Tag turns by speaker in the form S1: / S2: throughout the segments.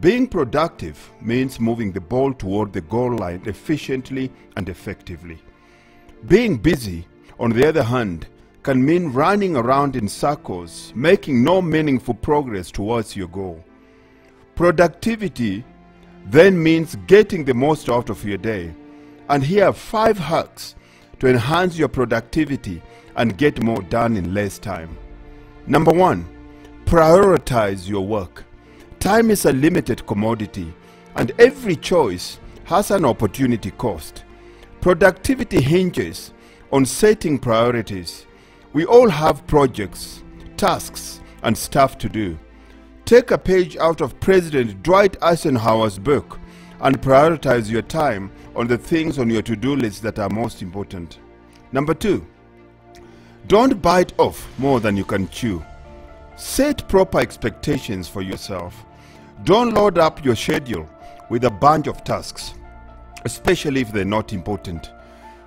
S1: Being productive means moving the ball toward the goal line efficiently and effectively. Being busy, on the other hand, can mean running around in circles, making no meaningful progress towards your goal. Productivity then means getting the most out of your day. And here are five hacks to enhance your productivity and get more done in less time. Number one, prioritize your work. Time is a limited commodity, and every choice has an opportunity cost. Productivity hinges on setting priorities. We all have projects, tasks, and stuff to do. Take a page out of President Dwight Eisenhower's book and prioritize your time on the things on your to do list that are most important. Number two, don't bite off more than you can chew. Set proper expectations for yourself. Don't load up your schedule with a bunch of tasks, especially if they're not important.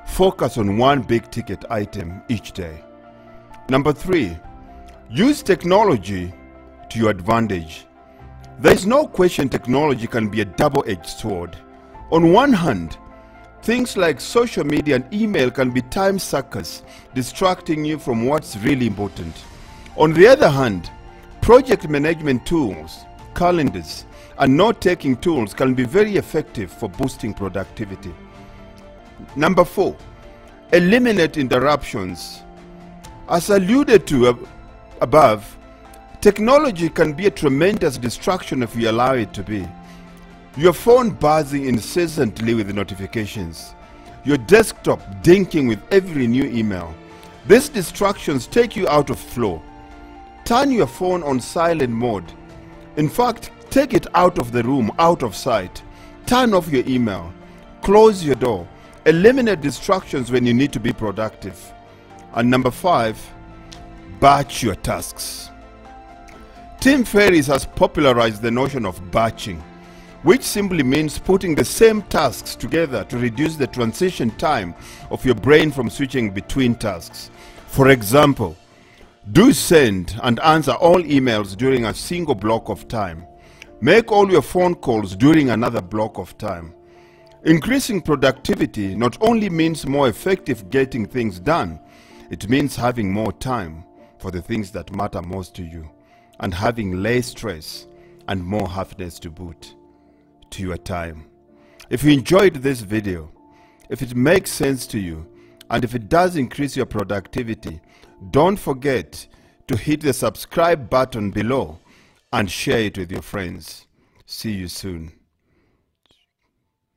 S1: Focus on one big ticket item each day. Number three, use technology to your advantage. There is no question technology can be a double edged sword. On one hand, things like social media and email can be time suckers, distracting you from what's really important. On the other hand, project management tools, calendars, and note taking tools can be very effective for boosting productivity. Number four, eliminate interruptions. As alluded to ab- above, Technology can be a tremendous distraction if you allow it to be. Your phone buzzing incessantly with notifications. Your desktop dinking with every new email. These distractions take you out of flow. Turn your phone on silent mode. In fact, take it out of the room, out of sight. Turn off your email. Close your door. Eliminate distractions when you need to be productive. And number five, batch your tasks. Tim Ferriss has popularized the notion of batching, which simply means putting the same tasks together to reduce the transition time of your brain from switching between tasks. For example, do send and answer all emails during a single block of time. Make all your phone calls during another block of time. Increasing productivity not only means more effective getting things done, it means having more time for the things that matter most to you and having less stress and more happiness to boot to your time. If you enjoyed this video, if it makes sense to you, and if it does increase your productivity, don't forget to hit the subscribe button below and share it with your friends. See you soon.